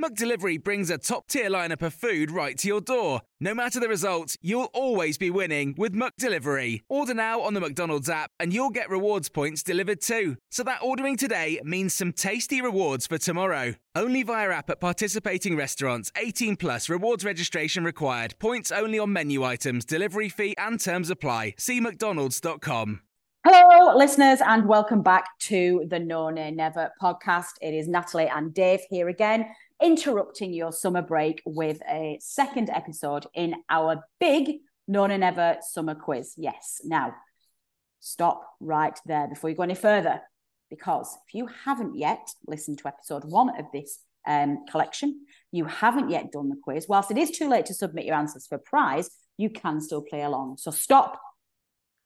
McDelivery brings a top tier lineup of food right to your door. No matter the result, you'll always be winning with McDelivery. Order now on the McDonald's app and you'll get rewards points delivered too. So that ordering today means some tasty rewards for tomorrow. Only via app at participating restaurants. 18 plus rewards registration required. Points only on menu items, delivery fee and terms apply. See McDonald's.com. Hello, listeners, and welcome back to the No Nay Never podcast. It is Natalie and Dave here again interrupting your summer break with a second episode in our big No Nay Never summer quiz. Yes. Now, stop right there before you go any further, because if you haven't yet listened to episode one of this um, collection, you haven't yet done the quiz. Whilst it is too late to submit your answers for prize, you can still play along. So stop,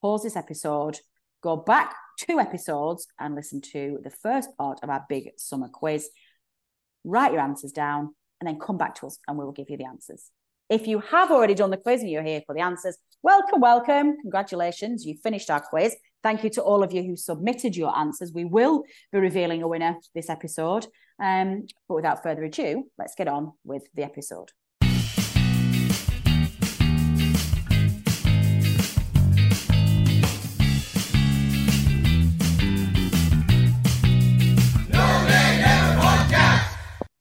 pause this episode, go back two episodes and listen to the first part of our big summer quiz write your answers down, and then come back to us and we will give you the answers. If you have already done the quiz and you're here for the answers, welcome, welcome. Congratulations, you finished our quiz. Thank you to all of you who submitted your answers. We will be revealing a winner this episode. Um, but without further ado, let's get on with the episode.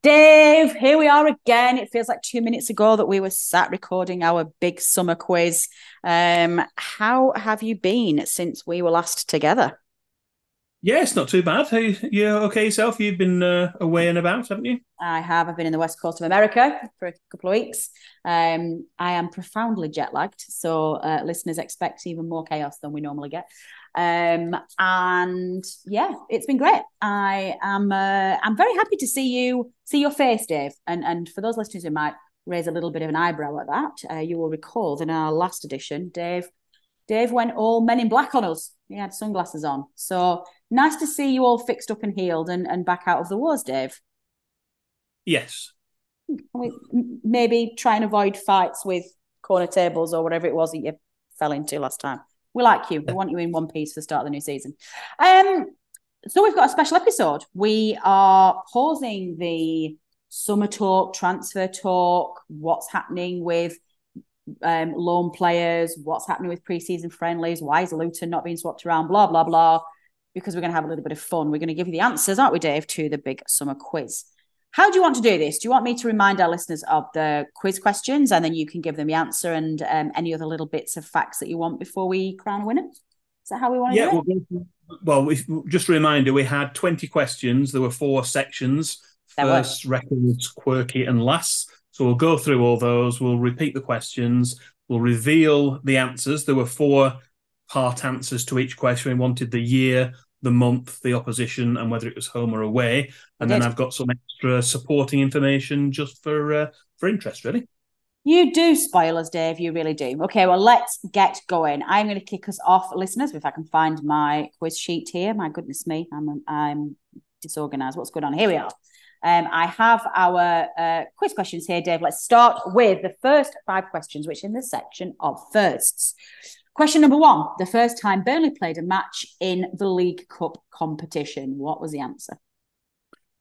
Dave, here we are again. It feels like two minutes ago that we were sat recording our big summer quiz. Um, how have you been since we were last together? Yes, not too bad. Hey, you okay yourself? You've been uh, away and about, haven't you? I have. I've been in the west coast of America for a couple of weeks. Um, I am profoundly jet lagged, so uh, listeners expect even more chaos than we normally get. Um, and yeah, it's been great. I am uh, I'm very happy to see you see your face, Dave. And and for those listeners who might raise a little bit of an eyebrow at that, uh, you will recall that in our last edition, Dave Dave went all men in black on us. He had sunglasses on. So nice to see you all fixed up and healed and, and back out of the wars, Dave. Yes. Maybe try and avoid fights with corner tables or whatever it was that you fell into last time. We like you. We want you in one piece for the start of the new season. Um, so we've got a special episode. We are pausing the summer talk, transfer talk, what's happening with um, loan players, what's happening with preseason friendlies, why is Luton not being swapped around, blah, blah, blah, because we're going to have a little bit of fun. We're going to give you the answers, aren't we, Dave, to the big summer quiz. How do you want to do this? Do you want me to remind our listeners of the quiz questions and then you can give them the answer and um, any other little bits of facts that you want before we crown a winner? Is that how we want to yeah, do it? Well, well we, just a reminder we had 20 questions. There were four sections first, records, quirky, and last. So we'll go through all those. We'll repeat the questions. We'll reveal the answers. There were four part answers to each question. We wanted the year, the month, the opposition, and whether it was home or away. And then I've got some extra supporting information just for uh, for interest, really. You do spoil us, Dave. You really do. Okay, well, let's get going. I'm going to kick us off, listeners. If I can find my quiz sheet here, my goodness me, I'm I'm disorganized. What's going on? Here we are. Um, I have our uh, quiz questions here, Dave. Let's start with the first five questions, which in the section of firsts. Question number one The first time Burnley played a match in the League Cup competition. What was the answer?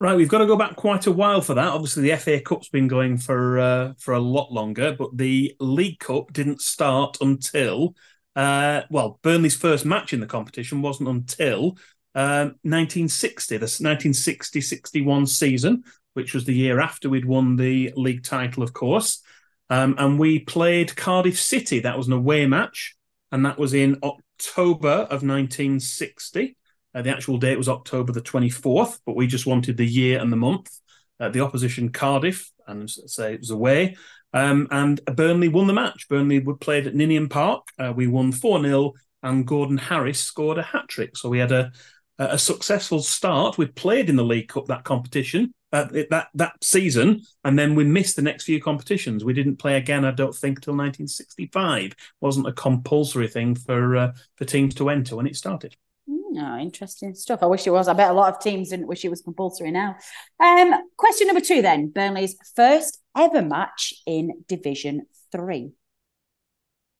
Right, we've got to go back quite a while for that. Obviously, the FA Cup's been going for uh, for a lot longer, but the League Cup didn't start until uh, well, Burnley's first match in the competition wasn't until 1960, um, the 1960-61 season, which was the year after we'd won the league title, of course. Um, and we played Cardiff City. That was an away match, and that was in October of 1960. Uh, the actual date was October the 24th, but we just wanted the year and the month. Uh, the opposition Cardiff, and say it was away. Um, and Burnley won the match. Burnley would played at Ninian Park. Uh, we won 4 0, and Gordon Harris scored a hat trick. So we had a, a successful start. We played in the League Cup that competition uh, that that season, and then we missed the next few competitions. We didn't play again, I don't think, till 1965. It wasn't a compulsory thing for uh, for teams to enter when it started. Mm, Oh, interesting stuff. I wish it was. I bet a lot of teams didn't wish it was compulsory now. Um, question number two then. Burnley's first ever match in Division Three.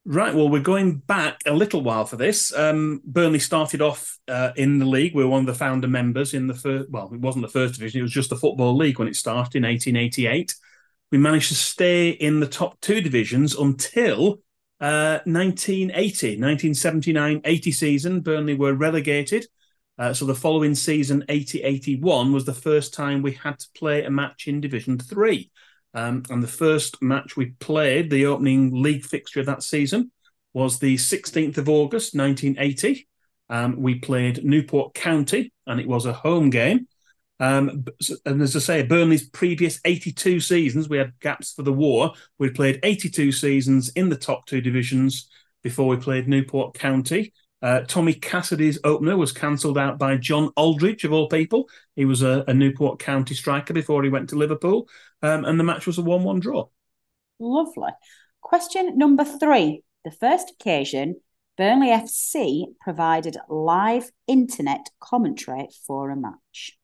Right. Well, we're going back a little while for this. Um, Burnley started off uh, in the league. We were one of the founder members in the first. Well, it wasn't the first division. It was just the football league when it started in 1888. We managed to stay in the top two divisions until uh, 1980, 1979 80 season. Burnley were relegated. Uh, so the following season, 80 81, was the first time we had to play a match in Division Three. Um, and the first match we played, the opening league fixture of that season, was the 16th of August, 1980. Um, we played Newport County, and it was a home game. Um, and as I say, Burnley's previous 82 seasons, we had gaps for the war. We played 82 seasons in the top two divisions before we played Newport County. Uh, Tommy Cassidy's opener was cancelled out by John Aldridge, of all people. He was a, a Newport County striker before he went to Liverpool, um, and the match was a 1 1 draw. Lovely. Question number three. The first occasion Burnley FC provided live internet commentary for a match.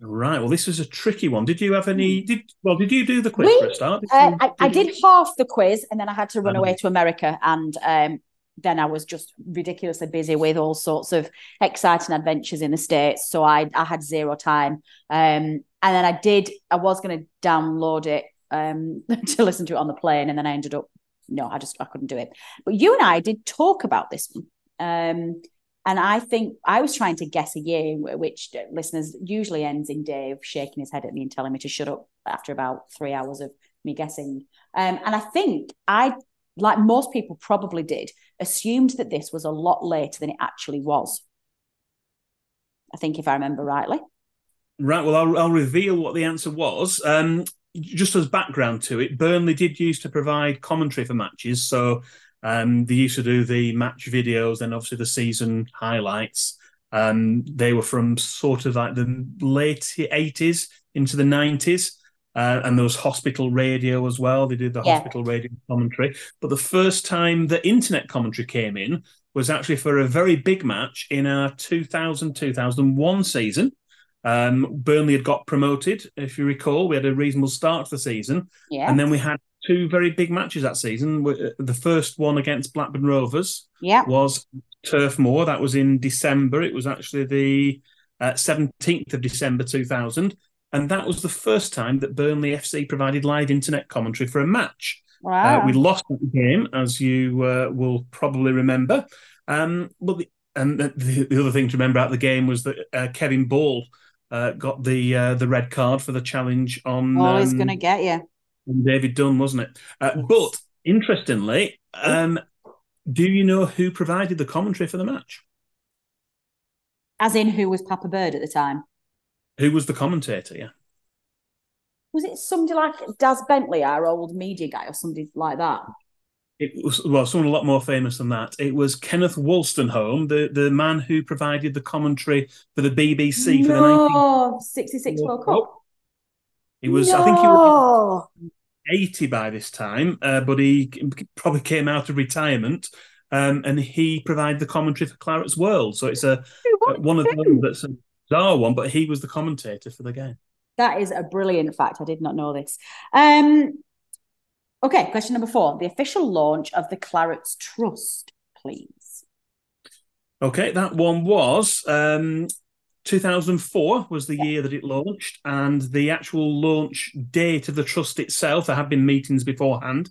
Right. Well, this is a tricky one. Did you have any? Did well? Did you do the quiz We- for a start? Did Uh, you- I, I did did half the quiz and then I had to run Um, away to America. And um, then I was just ridiculously busy with all sorts of exciting adventures in the States. So I, I had zero time. Um, and then I did, I was going to download it um, to listen to it on the plane. And then I ended up, no, I just, I couldn't do it. But you and I did talk about this one. Um, and I think I was trying to guess a year, which listeners usually ends in Dave shaking his head at me and telling me to shut up after about three hours of me guessing. Um, and I think I, like most people probably did, assumed that this was a lot later than it actually was. I think, if I remember rightly. Right. Well, I'll, I'll reveal what the answer was. Um, just as background to it, Burnley did used to provide commentary for matches. So um, they used to do the match videos, then obviously the season highlights. Um, they were from sort of like the late 80s into the 90s. Uh, and there was hospital radio as well. They did the Yeah. hospital radio commentary. But the first time the internet commentary came in was actually for a very big match in our 2000 2001 season. Um, Burnley had got promoted, if you recall. We had a reasonable start to the season. Yeah. And then we had two very big matches that season. The first one against Blackburn Rovers yeah. was Turf Moor. That was in December. It was actually the uh, 17th of December 2000. And that was the first time that Burnley FC provided live internet commentary for a match. Wow. Uh, we lost that game, as you uh, will probably remember. Um, but the, and the, the other thing to remember about the game was that uh, Kevin Ball uh, got the uh, the red card for the challenge on, Always um, going to get you. on David Dunn, wasn't it? Uh, but interestingly, um, do you know who provided the commentary for the match? As in, who was Papa Bird at the time? Who was the commentator? Yeah. Was it somebody like Daz Bentley, our old media guy, or somebody like that? It was well, someone a lot more famous than that. It was Kenneth Wolstenholme, the, the man who provided the commentary for the BBC for the 19- no, 66 World Cup. He was, I think he was 80 by this time, uh, but he probably came out of retirement. Um, and he provided the commentary for Claret's World. So it's a What one of them that's bizarre one, but he was the commentator for the game. That is a brilliant fact. I did not know this. Um, okay, question number four. The official launch of the Clarets Trust, please. Okay, that one was um, 2004 was the year that it launched, and the actual launch date of the trust itself. There had been meetings beforehand.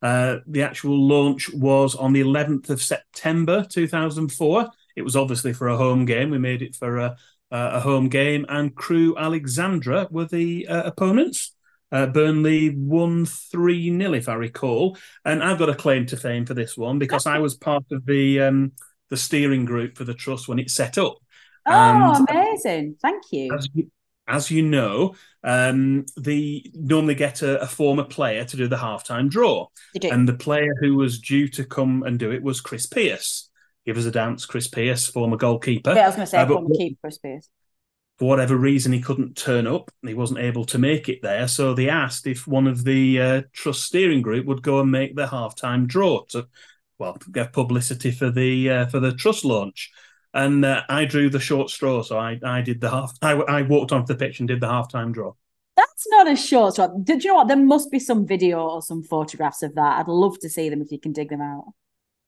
Uh, the actual launch was on the 11th of September 2004. It was obviously for a home game. We made it for a, a home game, and Crewe Alexandra were the uh, opponents. Uh, Burnley won 3 0, if I recall. And I've got a claim to fame for this one because I was part of the um, the steering group for the trust when it set up. Oh, And- amazing. Thank you. As you, as you know, um, they normally get a, a former player to do the halftime draw. And the player who was due to come and do it was Chris Pearce. Give us a dance, Chris Pearce, former goalkeeper. yeah, I was going to say, Uh, I but Chris Pearce. for whatever reason, he couldn't turn up. He wasn't able to make it there. So they asked if one of the uh, trust steering group would go and make the halftime draw to, well, get publicity for the uh, for the trust launch. and uh, I drew the short straw. So I, I did the half. I, I walked onto the pitch and did the halftime draw. That's not a short straw. Did you know what? There must be some video or some photographs of that. I'd love to see them if you can dig them out.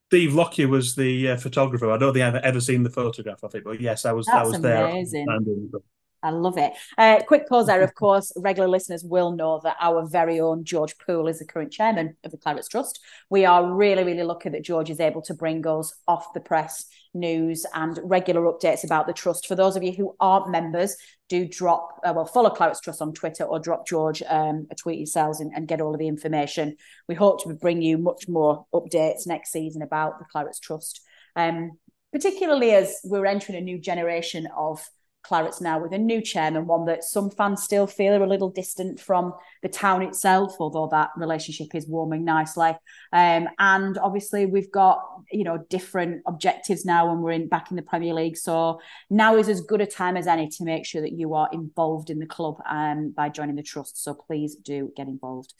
Steve Lockyer was the uh, photographer. I don't think I've ever seen the photograph of it, but yes, I was. That's I was amazing. there. I love it. Uh, quick pause there. Of course, regular listeners will know that our very own George Poole is the current chairman of the Clarets Trust. We are really, really lucky that George is able to bring us off the press news and regular updates about the trust. For those of you who aren't members, do drop, uh, well, follow Clarets Trust on Twitter or drop George um, a tweet yourselves and, and, get all of the information. We hope to bring you much more updates next season about the Clarets Trust, um, particularly as we're entering a new generation of Clarets now with a new chairman, one that some fans still feel are a little distant from the town itself, although that relationship is warming nicely. Um, and obviously, we've got you know different objectives now when we're in back in the Premier League. So now is as good a time as any to make sure that you are involved in the club um, by joining the trust. So please do get involved.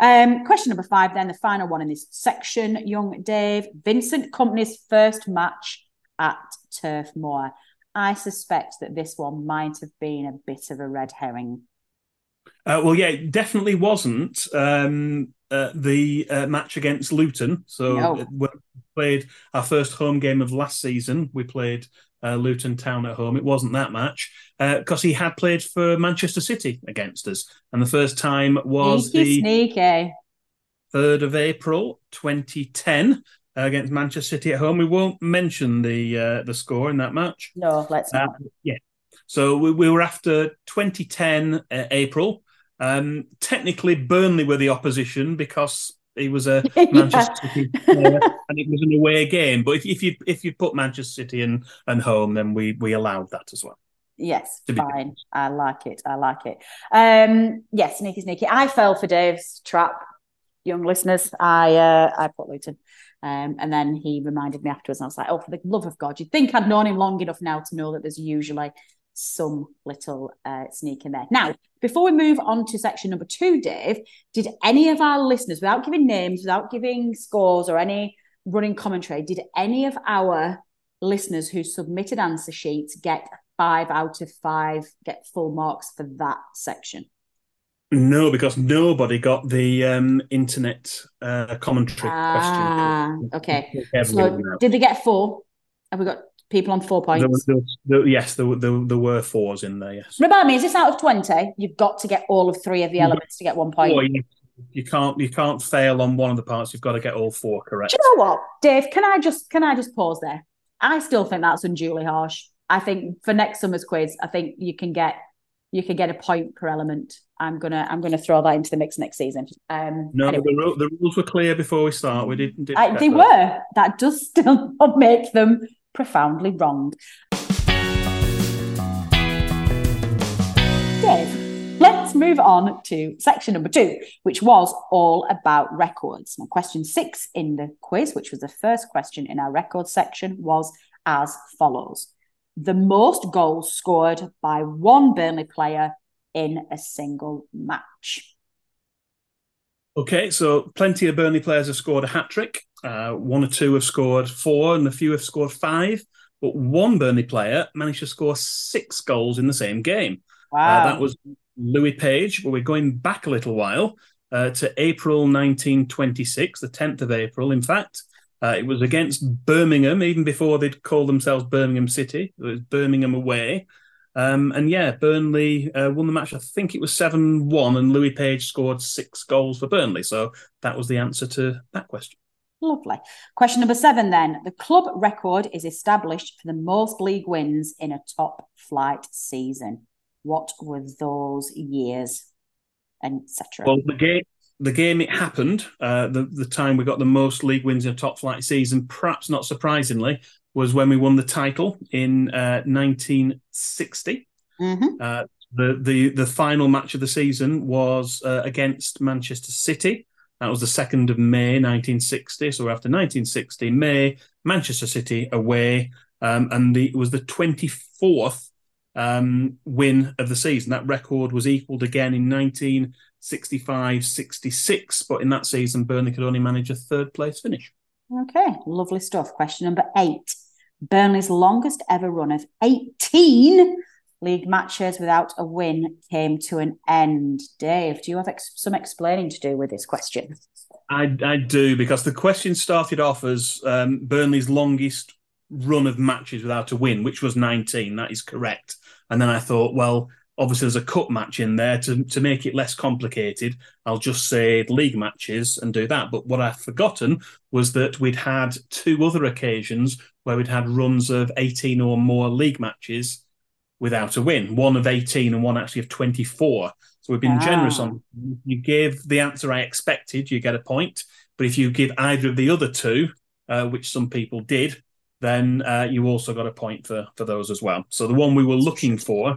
Um, question number five, then the final one in this section, young Dave, Vincent Kompany's first match at Turf Moor. I suspect that this one might have been a bit of a red herring. Uh, well, yeah, it definitely wasn't um, uh, the uh, match against Luton. So no. we played our first home game of last season. We played uh, Luton Town at home. It wasn't that match because uh, he had played for Manchester City against us, and the first time was sneaky, the sneaky. third of April, 2010 against Manchester City at home. We won't mention the uh, the score in that match. No, let's not. Uh, yeah. So we, we, were after 2010 uh, April. Um, technically, Burnley were the opposition because he was a Manchester City player and it was an away game. But if, if you if you put Manchester City and and home, then we we allowed that as well. Yes, fine. I like it. I like it. Um, yes, sneaky, sneaky. I fell for Dave's trap, young listeners. I uh, I put Luton. Um, and then he reminded me afterwards, and I was like, oh, for the love of God, you'd think I'd known him long enough now to know that there's usually some little uh, sneak in there. Now, before we move on to section number two, Dave, did any of our listeners, without giving names, without giving scores or any running commentary, did any of our listeners who submitted answer sheets get five out of five, get full marks for that section? No, because nobody got the um, internet uh, commentary ah, question. Okay. So did they get four? Have we got people on four points? There, there, there, yes, there, there, were fours in there. Yes. Remind me, is this out of twenty? You've got to get all of three of the elements to get one point. you, you can't you can't fail on one of the parts. You've got to get all four correct. Do you know what, Dave? Can I just can I just pause there? I still think that's unduly harsh. I think for next summer's quiz, I think you can get you can get a point per element. I'm gonna I'm gonna throw that into the mix next season. Um, no, anyway. the, the, rules were clear before we start. We didn't. didn't I, they were. That does still not make them profoundly wrong. Dave, let's move on to section number two, which was all about records. Now, question six in the quiz, which was the first question in our records section, was as follows the most goals scored by one Burnley player in a single match. Okay, so plenty of Burnley players have scored a hat trick. Uh, one or two have scored four, and a few have scored five. But one Burnley player managed to score six goals in the same game. Uh, wow. Uh, that was Louis Page. But we're going back a little while uh, to April 1926, the 10th of April, in fact. Uh, it was against Birmingham, even before they'd called themselves Birmingham City. It was Birmingham away. Um, and yeah, Burnley uh, won the match. I think it was 7 1, and Louis Page scored six goals for Burnley. So that was the answer to that question. Lovely. Question number seven then. The club record is established for the most league wins in a top flight season. What were those years, etc.? Well, the game the game it happened, uh, the the time we got the most league wins in a top flight season, perhaps not surprisingly, was when we won the title in uh, 1960. Mm-hmm. Uh, the the the final match of the season was uh, against Manchester City. That was the second of May 1960. So after 1960, May Manchester City away, um, and the, it was the 24th um, win of the season. That record was equalled again in 19 65 66. But in that season, Burnley could only manage a third place finish. Okay, lovely stuff. Question number eight. Burnley's longest ever run of 18 league matches without a win came to an end. Dave, do you have ex- some explaining to do with this question? I, I do because the question started off as um, Burnley's longest run of matches without a win, which was 19. That is correct. And then I thought, well, obviously there's a cup match in there to, to make it less complicated. I'll just say league matches and do that. But what I've forgotten was that we'd had two other occasions where we'd had runs of 18 or more league matches without a win, one of 18 and one actually of 24. So we've been generous on. You gave the answer I expected, you get a point. But if you give either of the other two, uh, which some people did, then uh, you also got a point for for those as well. So the one we were looking for,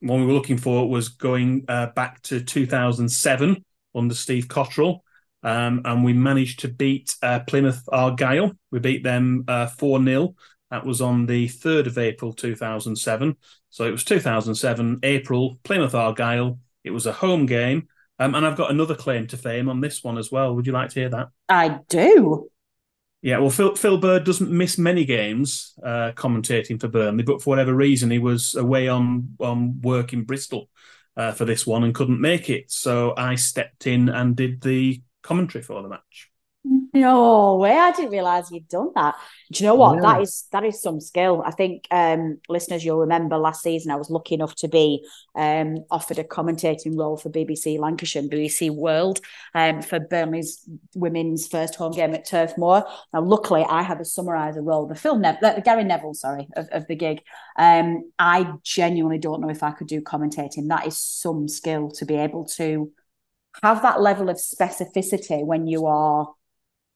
one we were looking for was going uh, back to 2007 under Steve Cotterill. Um, and we managed to beat uh, Plymouth Argyle. We beat them uh, 4 0 that was on the 3rd of April 2007. So it was 2007, April, Plymouth Argyle. It was a home game. Um, and I've got another claim to fame on this one as well. Would you like to hear that? I do. Yeah, well, Phil, Phil Bird doesn't miss many games uh, commentating for Burnley, but for whatever reason, he was away on, on work in Bristol uh, for this one and couldn't make it. So I stepped in and did the commentary for the match. No way! I didn't realize you'd done that. Do you know what? Yeah. That is that is some skill. I think um, listeners, you'll remember last season I was lucky enough to be um, offered a commentating role for BBC Lancashire and BBC World um, for Burnley's women's first home game at Turf Moor. Now, luckily, I had the summariser role, the Phil Neville, the Gary Neville, sorry, of, of the gig. Um, I genuinely don't know if I could do commentating. That is some skill to be able to have that level of specificity when you are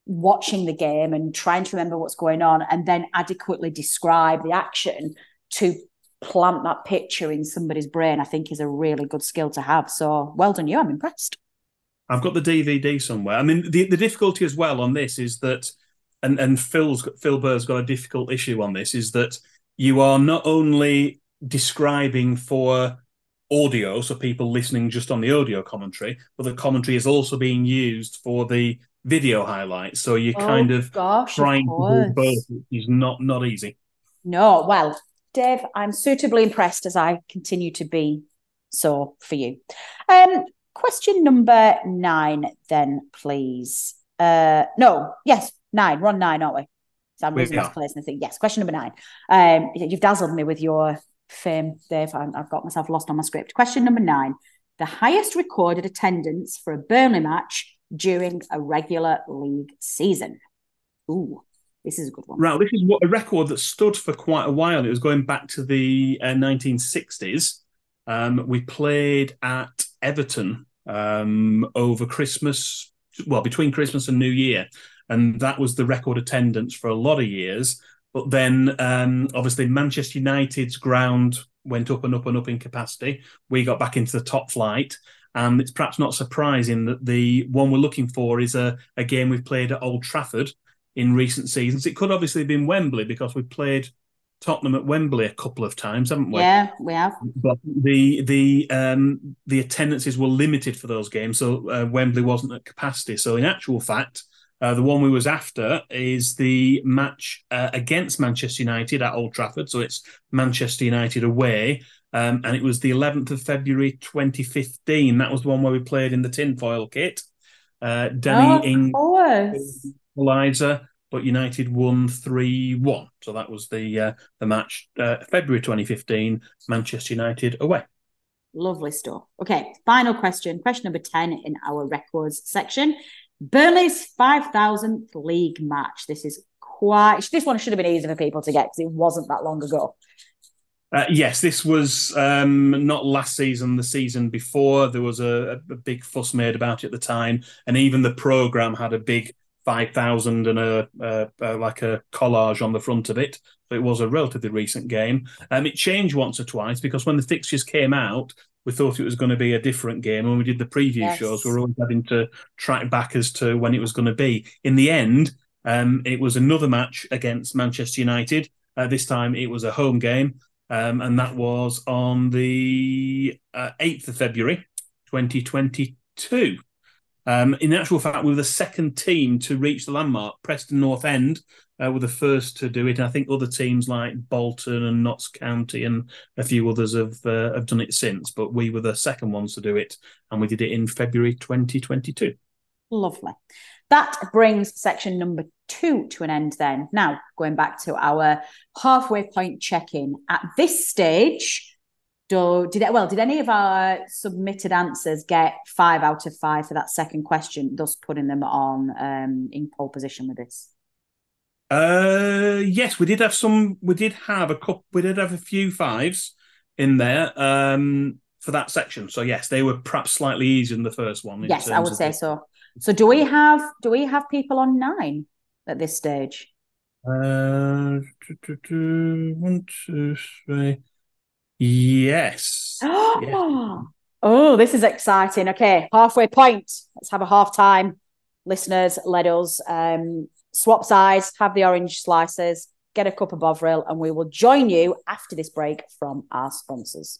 watching the game and trying to remember what's going on and then adequately describe the action to plant that picture in somebody's brain, I think is a really good skill to have. So well done you. I'm impressed. I've got the DVD somewhere. I mean, the, the difficulty as well on this is that, and, and Phil's Phil Bird's got a difficult issue on this, is that you are not only describing for audio, so people listening just on the audio commentary, but the commentary is also being used for the video highlights. So you're oh, kind of gosh, trying of to do both, which is not not easy. No, well, Dave, I'm suitably impressed as I continue to be so for you. Um, question number nine, then, please. Uh, no, yes, nine. We're on nine, aren't we? So I'm losing my place and the thing. Yes, question number nine. Um, you've dazzled me with your fame, Dave. I've got myself lost on my script. Question number nine: the highest recorded attendance for a Burnley match during a regular league season. Ooh, this is a good one. Right, this is what a record that stood for quite a while. It was going back to the uh, 1960s. Um, we played at Everton um, over Christmas, well, between Christmas and New Year, and that was the record attendance for a lot of years. But then, um, obviously, Manchester United's ground went up and up and up in capacity. We got back into the top flight, and it's perhaps not surprising that the one we're looking for is a, a game we've played at Old Trafford in recent seasons. It could obviously have been Wembley because we've played Tottenham at Wembley a couple of times, haven't we? Yeah, we have. But the the um, the attendances were limited for those games, so uh, Wembley wasn't at capacity. So in actual fact, uh, the one we was after is the match uh, against Manchester United at Old Trafford. So it's Manchester United away, um, and it was the 11th of February 2015. That was the one where we played in the tinfoil kit. Uh, Danny oh, Eliza, but United won 3 1. So that was the uh, the match, uh, February 2015, Manchester United away. Lovely stuff. Okay, final question. Question number 10 in our records section. Burnley's 5,000th league match. This is quite, this one should have been easy for people to get because it wasn't that long ago. Uh, yes, this was um, not last season, the season before. There was a, a, big fuss made about it at the time, and even the program had a big five thousand and a, a, a, like a collage on the front of it. So it was a relatively recent game. Um, it changed once or twice because when the fixtures came out, we thought it was going to be a different game. When we did the preview yes. shows, we were always having to track back as to when it was going to be. In the end, um, it was another match against Manchester United. Uh, this time it was a home game um, and that was on the uh, 8th of February 2022. Um, in actual fact, we were the second team to reach the landmark. Preston North End uh, were the first to do it. And I think other teams like Bolton and Notts County and a few others have uh, have done it since. But we were the second ones to do it, and we did it in February 2022. Lovely. That brings section number two to an end then. Now, going back to our halfway point check in. At this stage, do, did well, did any of our submitted answers get five out of five for that second question, thus putting them on um, in pole position with this? Uh, yes, we did have some. We did have a couple. We did have a few fives in there um, for that section. So yes, they were perhaps slightly easier than the first one. Yes, I would say the... so. So do we have do we have people on nine at this stage? Uh, one, two, three. Yes. yes. Oh, this is exciting. Okay, halfway point. Let's have a half time. Listeners, let us um, swap sides, have the orange slices, get a cup of Bovril, and we will join you after this break from our sponsors.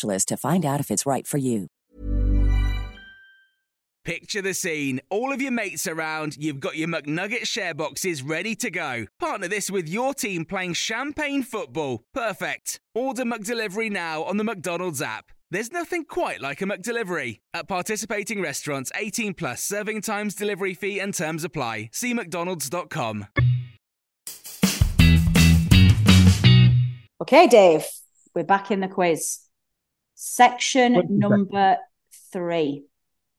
specialist to find out if it's right for you. Picture the scene. All of your mates around, you've got your McNugget share boxes ready to go. Partner this with your team playing champagne football. Perfect. Order McDelivery now on the McDonald's app. There's nothing quite like a McDelivery. At participating restaurants, 18 plus serving times, delivery fee, and terms apply. See McDonald's.com. Okay, Dave, we're back in the quiz. Section number three.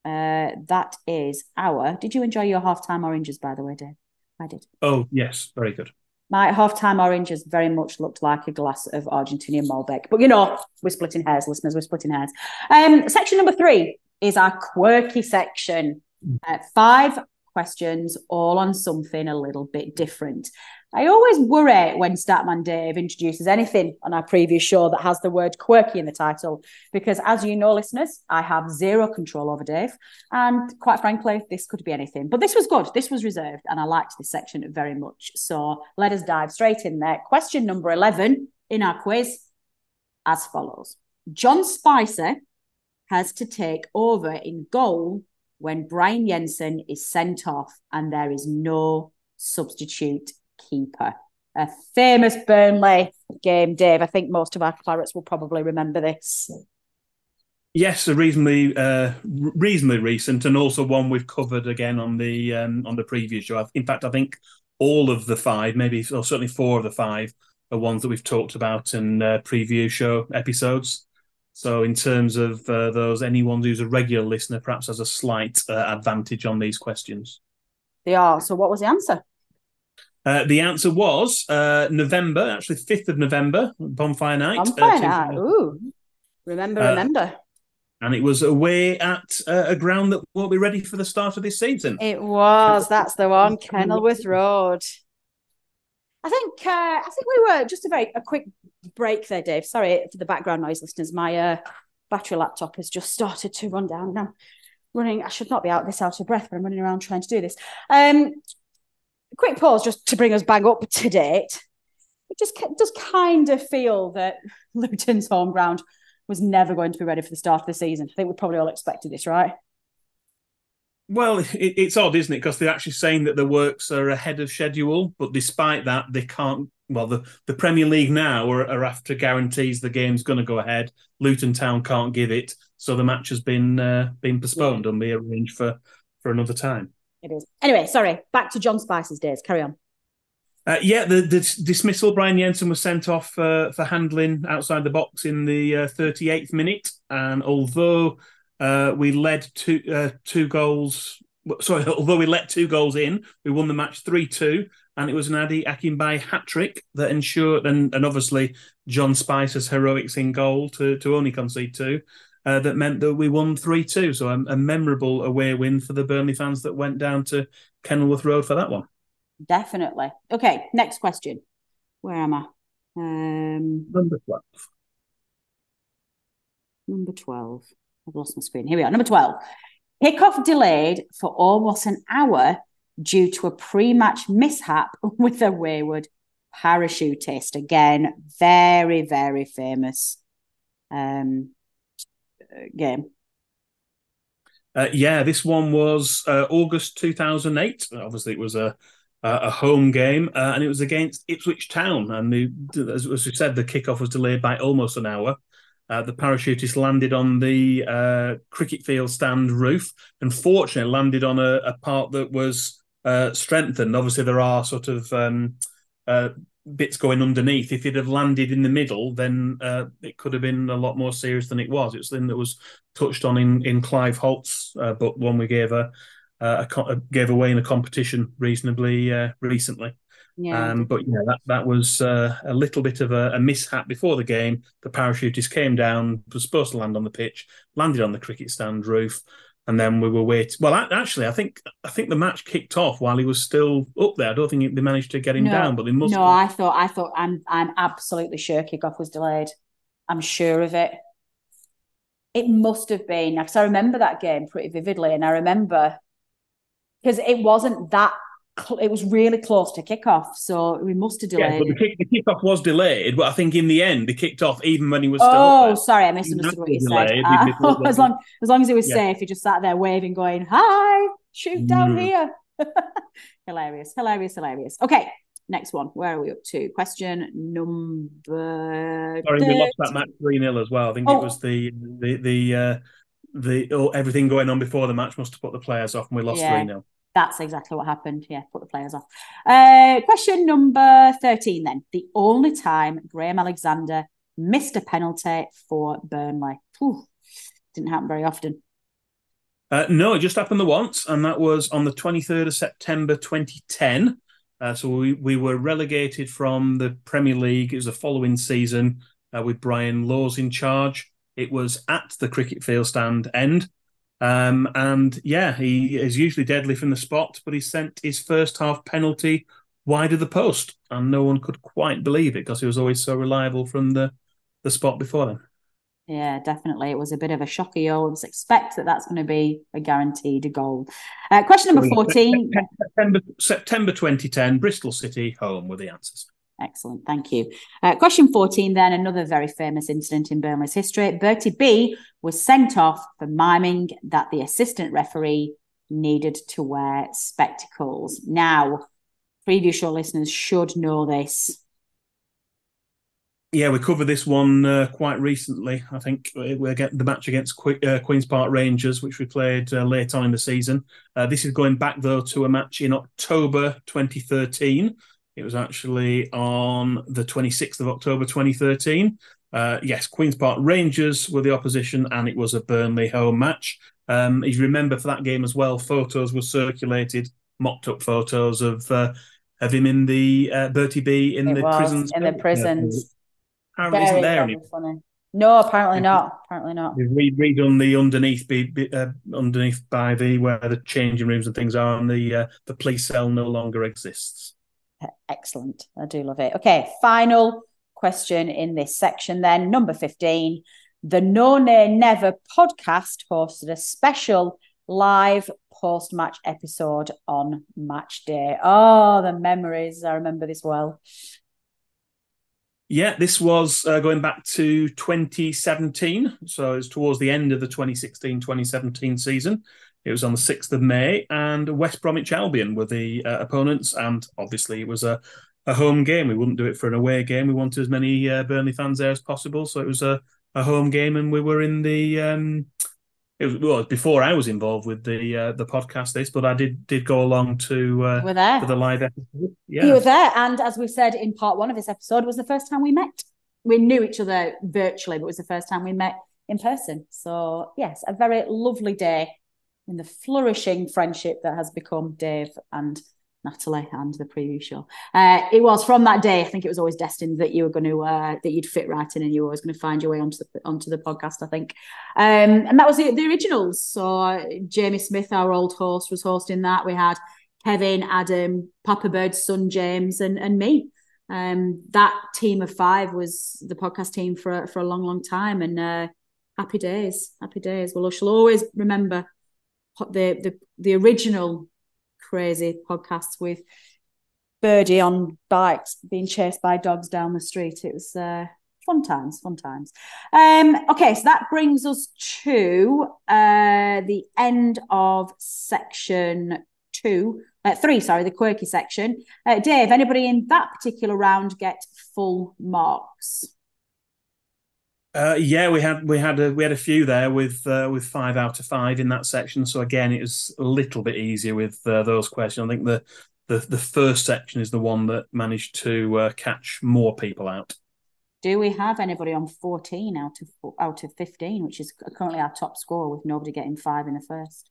Uh, that is our. Did you enjoy your halftime oranges, by the way, Dave? I did. Oh yes, very good. My halftime oranges very much looked like a glass of Argentinian Malbec, but you know we're splitting hairs, listeners. We're splitting hairs. Um, section number three is our quirky section. Mm. Uh, five questions, all on something a little bit different. I always worry when Statman Dave introduces anything on our previous show that has the word quirky in the title, because as you know, listeners, I have zero control over Dave. And quite frankly, this could be anything. But this was good. This was reserved. And I liked this section very much. So let us dive straight in there. Question number 11 in our quiz as follows John Spicer has to take over in goal when Brian Jensen is sent off and there is no substitute keeper. A famous Burnley game, Dave. I think most of our clarets will probably remember this. Yes, a reasonably uh, reasonably recent, and also one we've covered again on the um, on the previous show. In fact, I think all of the five, maybe or certainly four of the five, are ones that we've talked about in uh, preview show episodes. So, in terms of uh, those, anyone who's a regular listener perhaps has a slight uh, advantage on these questions. They are. So, what was the answer? Uh, the answer was uh, November, actually, 5th of November, Bonfire Night. Uh, Bonfire Night, ooh. Remember, uh, remember. And it was away at uh, a ground that won't be ready for the start of this season. It was, that's the one, Kenilworth Road. I think I think we were just a very a quick break there, Dave. Sorry for the background noise, listeners. My battery laptop has just started to run down now running. I should not be out this out of breath, but I'm running around trying to do this. Um, quick pause just to bring us back up to date. It just does kind of feel that Luton's home ground was never going to be ready for the start of the season. I think we probably all expected this, right? Well, it, it's odd, isn't it? Because they're actually saying that the works are ahead of schedule, but despite that, they can't. Well, the, the Premier League now are, are after guarantees the game's going to go ahead. Luton Town can't give it, so the match has been uh, been postponed and be arranged for for another time. It is. Anyway, sorry. Back to John Spicer's days. Carry on. Uh, yeah, the, the dismissal. Brian Jensen was sent off uh, for handling outside the box in the uh, 38th minute, and although uh, we led two uh, two goals, sorry, although we let two goals in, we won the match three two, and it was an Adi Akinbiyi hat trick that ensured, and, and obviously John Spicer's heroics in goal to to only concede two. Uh, that meant that we won 3 2. So, a, a memorable away win for the Burnley fans that went down to Kenilworth Road for that one. Definitely. Okay, next question. Where am I? Um, Number 12. Number 12. I've lost my screen. Here we are. Number 12. Kickoff delayed for almost an hour due to a pre match mishap with a wayward parachutist. Again, very, very famous um, game. Uh, yeah, this one was uh, August 2008. Obviously, it was a a home game, uh, and it was against Ipswich Town. And the, as, we said, the kickoff was delayed by almost an hour. Uh, the parachutist landed on the uh, cricket field stand roof, and fortunately landed on a, a part that was uh, strengthened. Obviously, there are sort of um, bits going underneath. If it had landed in the middle, then uh, it could have been a lot more serious than it was. It's something that was touched on in in Clive Holt's book, one we gave a uh, a, gave away in a competition reasonably uh, recently. Yeah. Um, but yeah, that that was uh, a little bit of a, a, mishap before the game. The parachutist came down, was supposed to land on the pitch, landed on the cricket stand roof, and then we were waiting. Well, actually, I think I think the match kicked off while he was still up there. I don't think they managed to get him no, down, but they must. No, have. I thought I thought I'm I'm absolutely sure kickoff was delayed. I'm sure of it. It must have been because I remember that game pretty vividly, and I remember because it wasn't that. Cl- it was really close to kickoff, so we must have delayed. Yeah, but the, kick, the kickoff was delayed, but I think in the end, they kicked off even when he was. Oh, sorry, I misunderstood what you said. Uh, as long as long as he was yeah. safe, he just sat there waving, going, "Hi, shoot down mm. here." hilarious, hilarious, hilarious. Okay, next one. Where are we up to? Question number. Sorry, 30. we lost that match three 0 as well. I think oh. it was the the the. Uh, the oh, everything going on before the match must have put the players off, and we lost three yeah, 0 That's exactly what happened. Yeah, put the players off. Uh, question number thirteen. Then the only time Graham Alexander missed a penalty for Burnley. Didn't happen very often. Uh, no, it just happened the once, and that was on the 23rd of September 2010. Uh, so we, we were relegated from the Premier League. It was the following season uh, with Brian Laws in charge. It was at the cricket field stand end. Um, and yeah, he is usually deadly from the spot, but he sent his first half penalty wide of the post, and no one could quite believe it because he was always so reliable from the, the spot before then. Yeah, definitely. It was a bit of a shocker. You always expect that that's going to be a guaranteed goal. Uh, question number 14. September, September 2010, Bristol City home were the answers. Excellent, thank you. Uh, question 14 then, another very famous incident in Burnley's history. Bertie Bee was sent off for miming that the assistant referee needed to wear spectacles. Now, previous show listeners should know this. Yeah, we covered this one uh, quite recently. I think we're getting the match against Qu- uh, Queens Park Rangers, which we played uh, late on in the season. Uh, this is going back though to a match in October 2013 it was actually on the 26th of October 2013. Uh, yes, Queen's Park Rangers were the opposition, and it was a Burnley home match. Um, if you remember for that game as well, photos were circulated, mocked up photos of uh, of him in the uh, Bertie Bee in it the prisons. In the prisons. Apparently, isn't there anymore. No, apparently not. Apparently not. We read, read on the underneath, be, uh, underneath by the where the changing rooms and things are, and the uh, the police cell no longer exists. Excellent. I do love it. Okay, final question in this section then. Number 15. The No Nay Never podcast hosted a special live post match episode on match day. Oh, the memories. I remember this well. Yeah, this was uh, going back to 2017. So it's towards the end of the 2016 2017 season. It was on the 6th of May, and West Bromwich Albion were the uh, opponents. And obviously, it was a, a home game. We wouldn't do it for an away game. We wanted as many uh, Burnley fans there as possible. So it was a, a home game, and we were in the. Um, it was well before I was involved with the uh, the podcast this, but I did did go along to uh, We're there. for the live episode. Yeah, You were there, and as we said in part one of this episode, it was the first time we met. We knew each other virtually, but it was the first time we met in person. So yes, a very lovely day in the flourishing friendship that has become Dave and Natalie and the preview show. Uh, it was from that day. I think it was always destined that you were going to uh, that you'd fit right in, and you were always going to find your way onto the onto the podcast. I think, um, and that was the, the originals. So uh, Jamie Smith, our old host, was hosting that. We had Kevin, Adam, Papa Bird's son James, and and me. Um, that team of five was the podcast team for for a long, long time, and uh, happy days, happy days. Well, I shall always remember the the the original crazy podcasts with Birdie on bikes being chased by dogs down the street. It was uh, fun times, fun times. Um, okay, so that brings us to uh, the end of section two, uh, three, sorry, the quirky section. Uh, Dave, anybody in that particular round get full marks? Uh, yeah, we had we had a we had a few there with uh, with five out of five in that section. So again, it was a little bit easier with uh, those questions. I think the, the the first section is the one that managed to uh, catch more people out. Do we have anybody on 14 out of out of 15, which is currently our top score with nobody getting five in the first?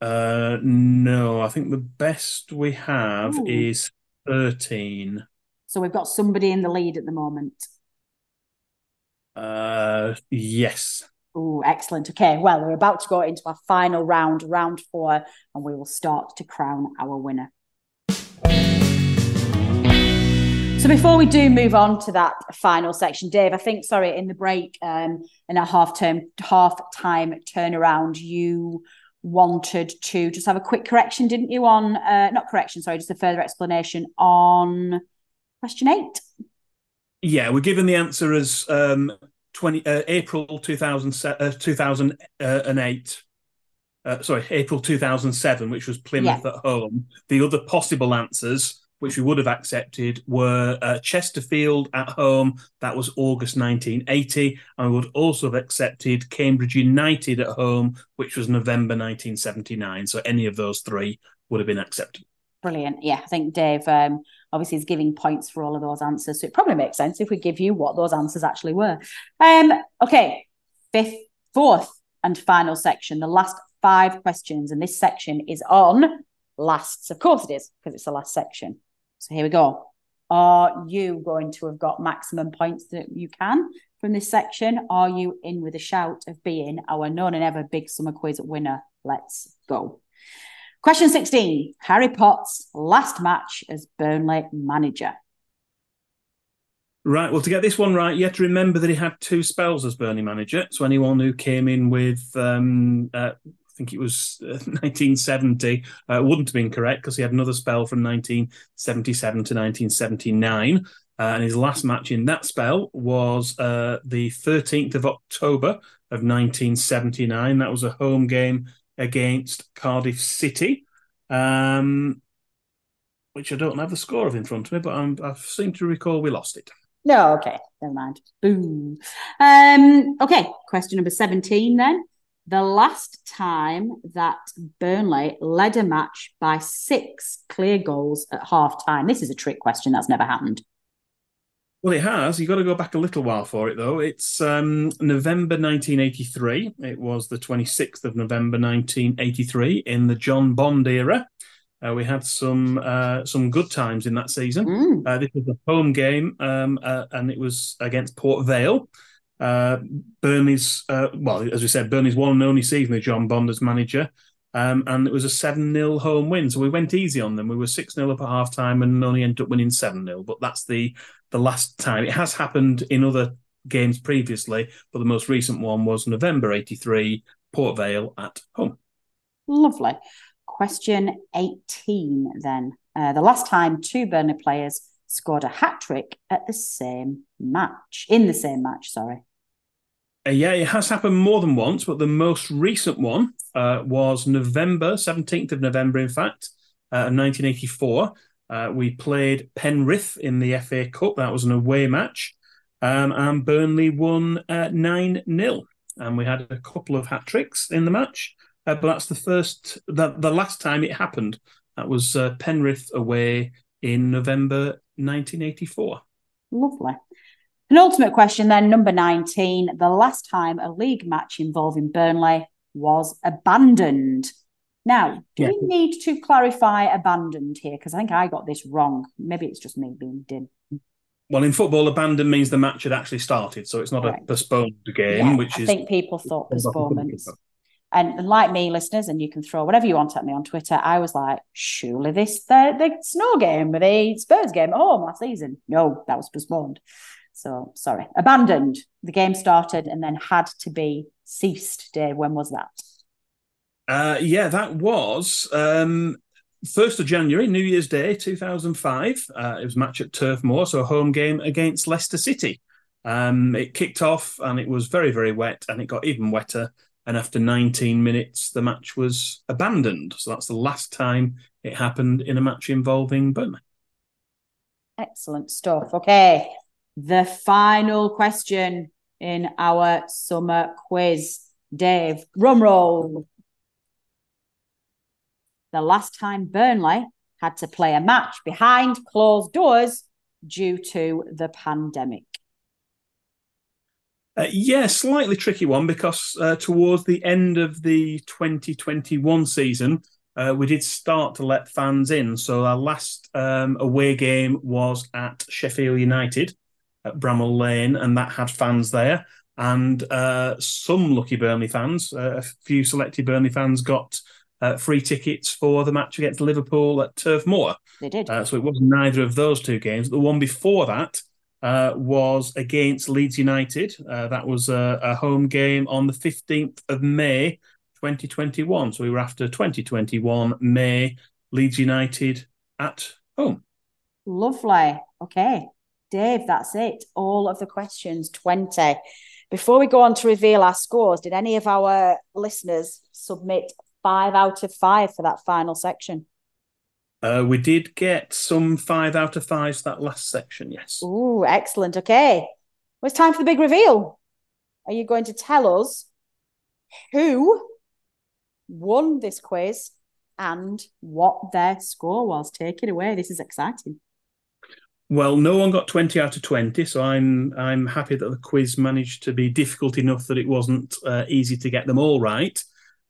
Uh, no, I think the best we have Ooh. is thirteen. So we've got somebody in the lead at the moment. Uh, yes. Oh, excellent. Okay, well, we're about to go into our final round, round four, and we will start to crown our winner. So before we do move on to that final section, Dave, I think sorry in the break um, in our half term half time turnaround, you wanted to just have a quick correction, didn't you? On uh, not correction, sorry, just a further explanation on question eight. Yeah, we're given the answer as um, 20 uh, April 2000, uh, 2008. Uh, sorry, April 2007, which was Plymouth at home. The other possible answers, which we would have accepted, were uh, Chesterfield at home. That was August 1980. And we would also have accepted Cambridge United at home, which was November 1979. So any of those three would have been accepted. Brilliant. Yeah, I think Dave um, obviously is giving points for all of those answers. So it probably makes sense if we give you what those answers actually were. Um, okay, fifth, fourth, and final section, the last five questions. And this section is on lasts. Of course it is, because it's the last section. So here we go. Are you going to have got maximum points that you can from this section? Are you in with a shout of being our No Nay Never big summer quiz winner? Let's go. Question 16 Harry Potts' last match as Burnley manager. Right. Well, to get this one right, you have to remember that he had two spells as Burnley manager. So anyone who came in with, um, uh, I think it was uh, 1970, uh, wouldn't have been correct because he had another spell from 1977 to 1979. Uh, and his last match in that spell was uh, the 13th of October of 1979. That was a home game against Cardiff City. Um, which I don't have the score of in front of me, but I'm, I seem to recall we lost it. No, okay, never mind. Boom. Um, okay, question number 17 then. The last time that Burnley led a match by six clear goals at half time. This is a trick question. That's never happened. Well, it has. You've got to go back a little while for it, though. It's um, November 1983. It was the 26th of November 1983 in the John Bond era. Uh, we had some uh, some good times in that season. Mm. Uh, this was a home game, um, uh, and it was against Port Vale. Uh, Burnley's, uh, well, as we said, Burnley's one and only season with John Bond as manager. Um, and it was a 7 0 home win. So we went easy on them. We were 6 0 up at half time and only ended up winning 7 0. But that's the, the last time. It has happened in other games previously, but the most recent one was November 83, Port Vale at home. Lovely. Question 18 then. Uh, the last time two Burnley players scored a hat trick at the same match, in the same match, sorry. Uh, yeah, it has happened more than once, but the most recent one uh, was November, 17th of November, in fact, uh, 1984. Uh, we played Penrith in the FA Cup. That was an away match. Um, and Burnley won 9 uh, 0. And we had a couple of hat tricks in the match. Uh, but that's the first, the, the last time it happened. That was Penrith away in November 1984. Lovely. An ultimate question then, number 19. The last time a league match involving Burnley was abandoned. Now, do yeah. we need to clarify abandoned here? Because I think I got this wrong. Maybe it's just me being dim. Well, in football, abandoned means the match had actually started, so it's not right. a postponed game. Yeah, which I is. I think people thought postponements. And like me, listeners, and you can throw whatever you want at me on Twitter. I was like, surely this the the snow game the Spurs game at home last season. No, that was postponed. So sorry, abandoned. The game started and then had to be ceased. Dave, when was that? Uh, yeah, that was um, 1st of January, New Year's Day, 2005. Uh, it was a match at Turf Moor, so a home game against Leicester City. Um, it kicked off and it was very, very wet, and it got even wetter. And after 19 minutes, the match was abandoned. So that's the last time it happened in a match involving Burnley. Excellent stuff. Okay. The final question in our summer quiz. Dave, rum roll the last time Burnley had to play a match behind closed doors due to the pandemic? Uh, yeah, slightly tricky one because uh, towards the end of the 2021 season, uh, we did start to let fans in. So our last um, away game was at Sheffield United at Bramall Lane, and that had fans there. And uh, some lucky Burnley fans, uh, a few selected Burnley fans, got uh, free tickets for the match against Liverpool at Turf Moor. They did. Uh, so it wasn't neither of those two games. The one before that uh, was against Leeds United. Uh, that was a, a, home game on the 15th of May, 2021. So we were after 2021 May, Leeds United at home. Lovely. Okay. Dave, that's it. All of the questions, 20. Before we go on to reveal our scores, did any of our listeners submit five out of five for that final section. Uh, we did get some five out of fives that last section, yes. Oh, excellent. Okay. Well, it's time for the big reveal. Are you going to tell us who won this quiz and what their score was? Take it away. This is exciting. Well, no one got 20 out of 20, so I'm I'm happy that the quiz managed to be difficult enough that it wasn't uh, easy to get them all right.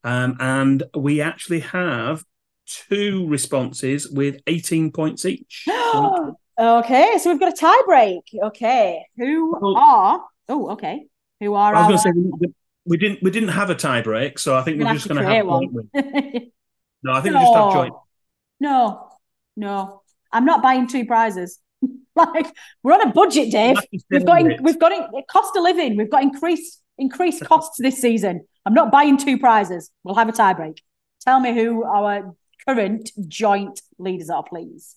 Um, and we actually have two responses with 18 points each. okay, so we've got a tie break. Okay, who well, are? Oh, okay. Who are? I was our... going to say we didn't we didn't have a tie break, so I think we're, we're just going to have one. no, I think no. we just have joint. No, no, I'm not buying two prizes. like we're on a budget, Dave. We've got in, we've got in, cost of living. We've got increased increased costs this season. I'm not buying two prizes. We'll have a tiebreak. Tell me who our current joint leaders are, please.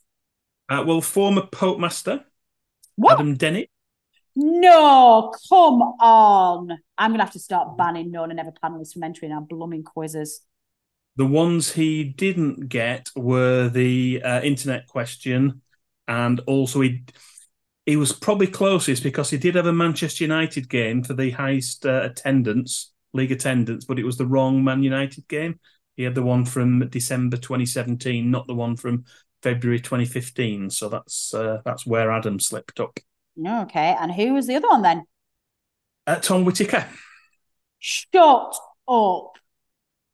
Uh, well, former Pope Master what? Adam Dennett. No, come on. I'm going to have to start banning No Nay Never panelists from entering our blooming quizzes. The ones he didn't get were the uh, internet question, and also he he was probably closest because he did have a Manchester United game for the highest uh, attendance, league attendance, but it was the wrong Man United game. He had the one from December 2017, not the one from February 2015. So that's uh, that's where Adam slipped up. Okay, and who was the other one then? Uh, Tom Whitaker. Shut up!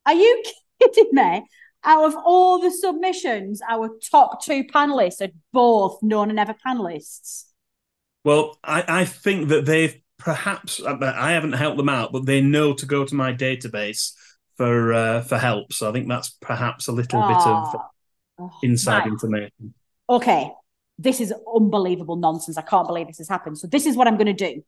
Are you kidding me? Out of all the submissions, our top two panelists are both No Nay Never panelists. Well, I, I think that they've perhaps uh, I haven't helped them out, but they know to go to my database for uh, for help. So I think that's perhaps a little bit of oh, inside right. information. Okay, this is unbelievable nonsense. I can't believe this has happened. So this is what I'm going to do.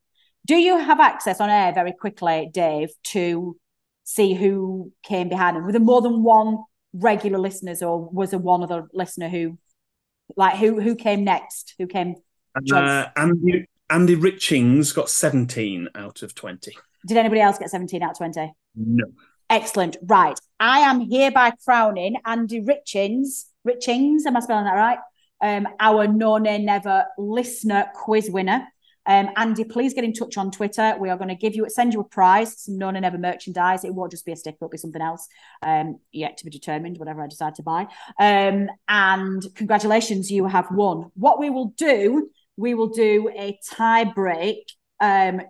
Do you have access on air very quickly, Dave, to see who came behind them? Were there more than one regular listeners, or was there one other listener who Like who who came next? Who came? Uh, Andy Andy Richings got 17 out of 20. Did anybody else get 17 out of 20? No. Excellent. Right. I am hereby crowning Andy Richings. Richings, am I spelling that right? Um, our No Nay Never listener quiz winner. Um, Andy, please get in touch on Twitter. We are going to give you send you a prize, some No Nay Never merchandise. It won't just be a sticker; it'll be something else. Um, yet to be determined, whatever I decide to buy. Um, and congratulations, you have won. What we will do, we will do a tie break um,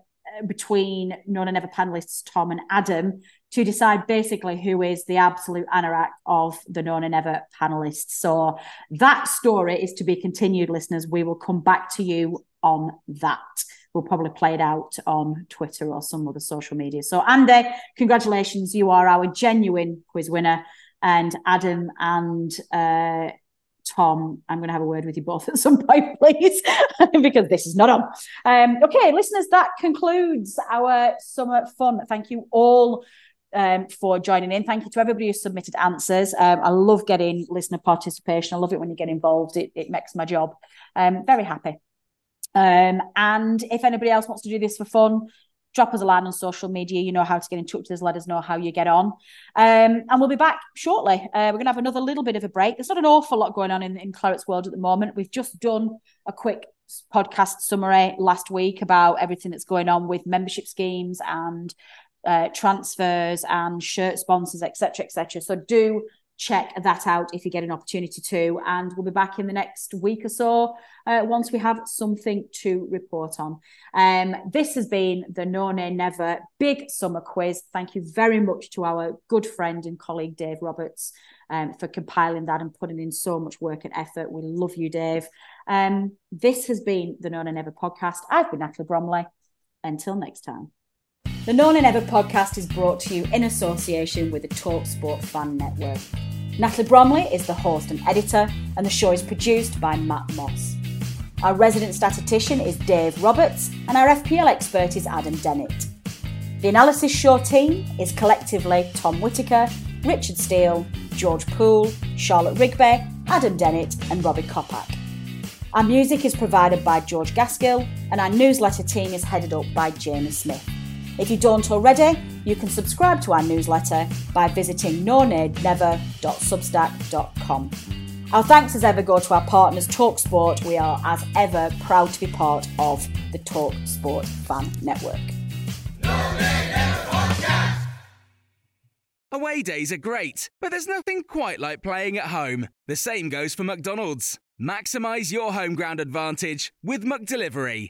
between No Nay Never panelists Tom and Adam to decide basically who is the absolute anorak of the No Nay Never panelists. So that story is to be continued, listeners. We will come back to you on that. We'll probably play it out on Twitter or some other social media. So, Andy, congratulations. You are our genuine quiz winner. And Adam and uh, Tom, I'm going to have a word with you both at some point, please, because this is not on. Um, okay, listeners, that concludes our summer fun. Thank you all um, for joining in. Thank you to everybody who submitted answers. Um, I love getting listener participation. I love it when you get involved. It, it makes my job um, very happy. Um, and if anybody else wants to do this for fun, drop us a line on social media. You know how to get in touch with us. Let us know how you get on. Um, and we'll be back shortly. Uh, we're going to have another little bit of a break. There's not an awful lot going on in, in Claret's world at the moment. We've just done a quick podcast summary last week about everything that's going on with membership schemes and uh, transfers and shirt sponsors, etc., etc. So do check that out if you get an opportunity to. And we'll be back in the next week or so uh, once we have something to report on. Um, this has been the No Nay Never Big Summer Quiz. Thank you very much to our good friend and colleague Dave Roberts um, for compiling that and putting in so much work and effort. We love you, Dave. Um, this has been the No Nay Never podcast. I've been Natalie Bromley. Until next time. The No Nay Never podcast is brought to you in association with the Talk Sport Fan Network. Natalie Bromley is the host and editor, and the show is produced by Matt Moss. Our resident statistician is Dave Roberts, and our FPL expert is Adam Dennett. The analysis show team is collectively Tom Whitaker, Richard Steele, George Poole, Charlotte Rigby, Adam Dennett, and Robbie Kopak. Our music is provided by George Gaskill, and our newsletter team is headed up by Jamie Smith. If you don't already, you can subscribe to our newsletter by visiting nonaynever.substack.com. Our thanks as ever go to our partners TalkSport. We are as ever proud to be part of the TalkSport Fan Network. Away days are great, but there's nothing quite like playing at home. The same goes for McDonald's. Maximize your home ground advantage with McDelivery.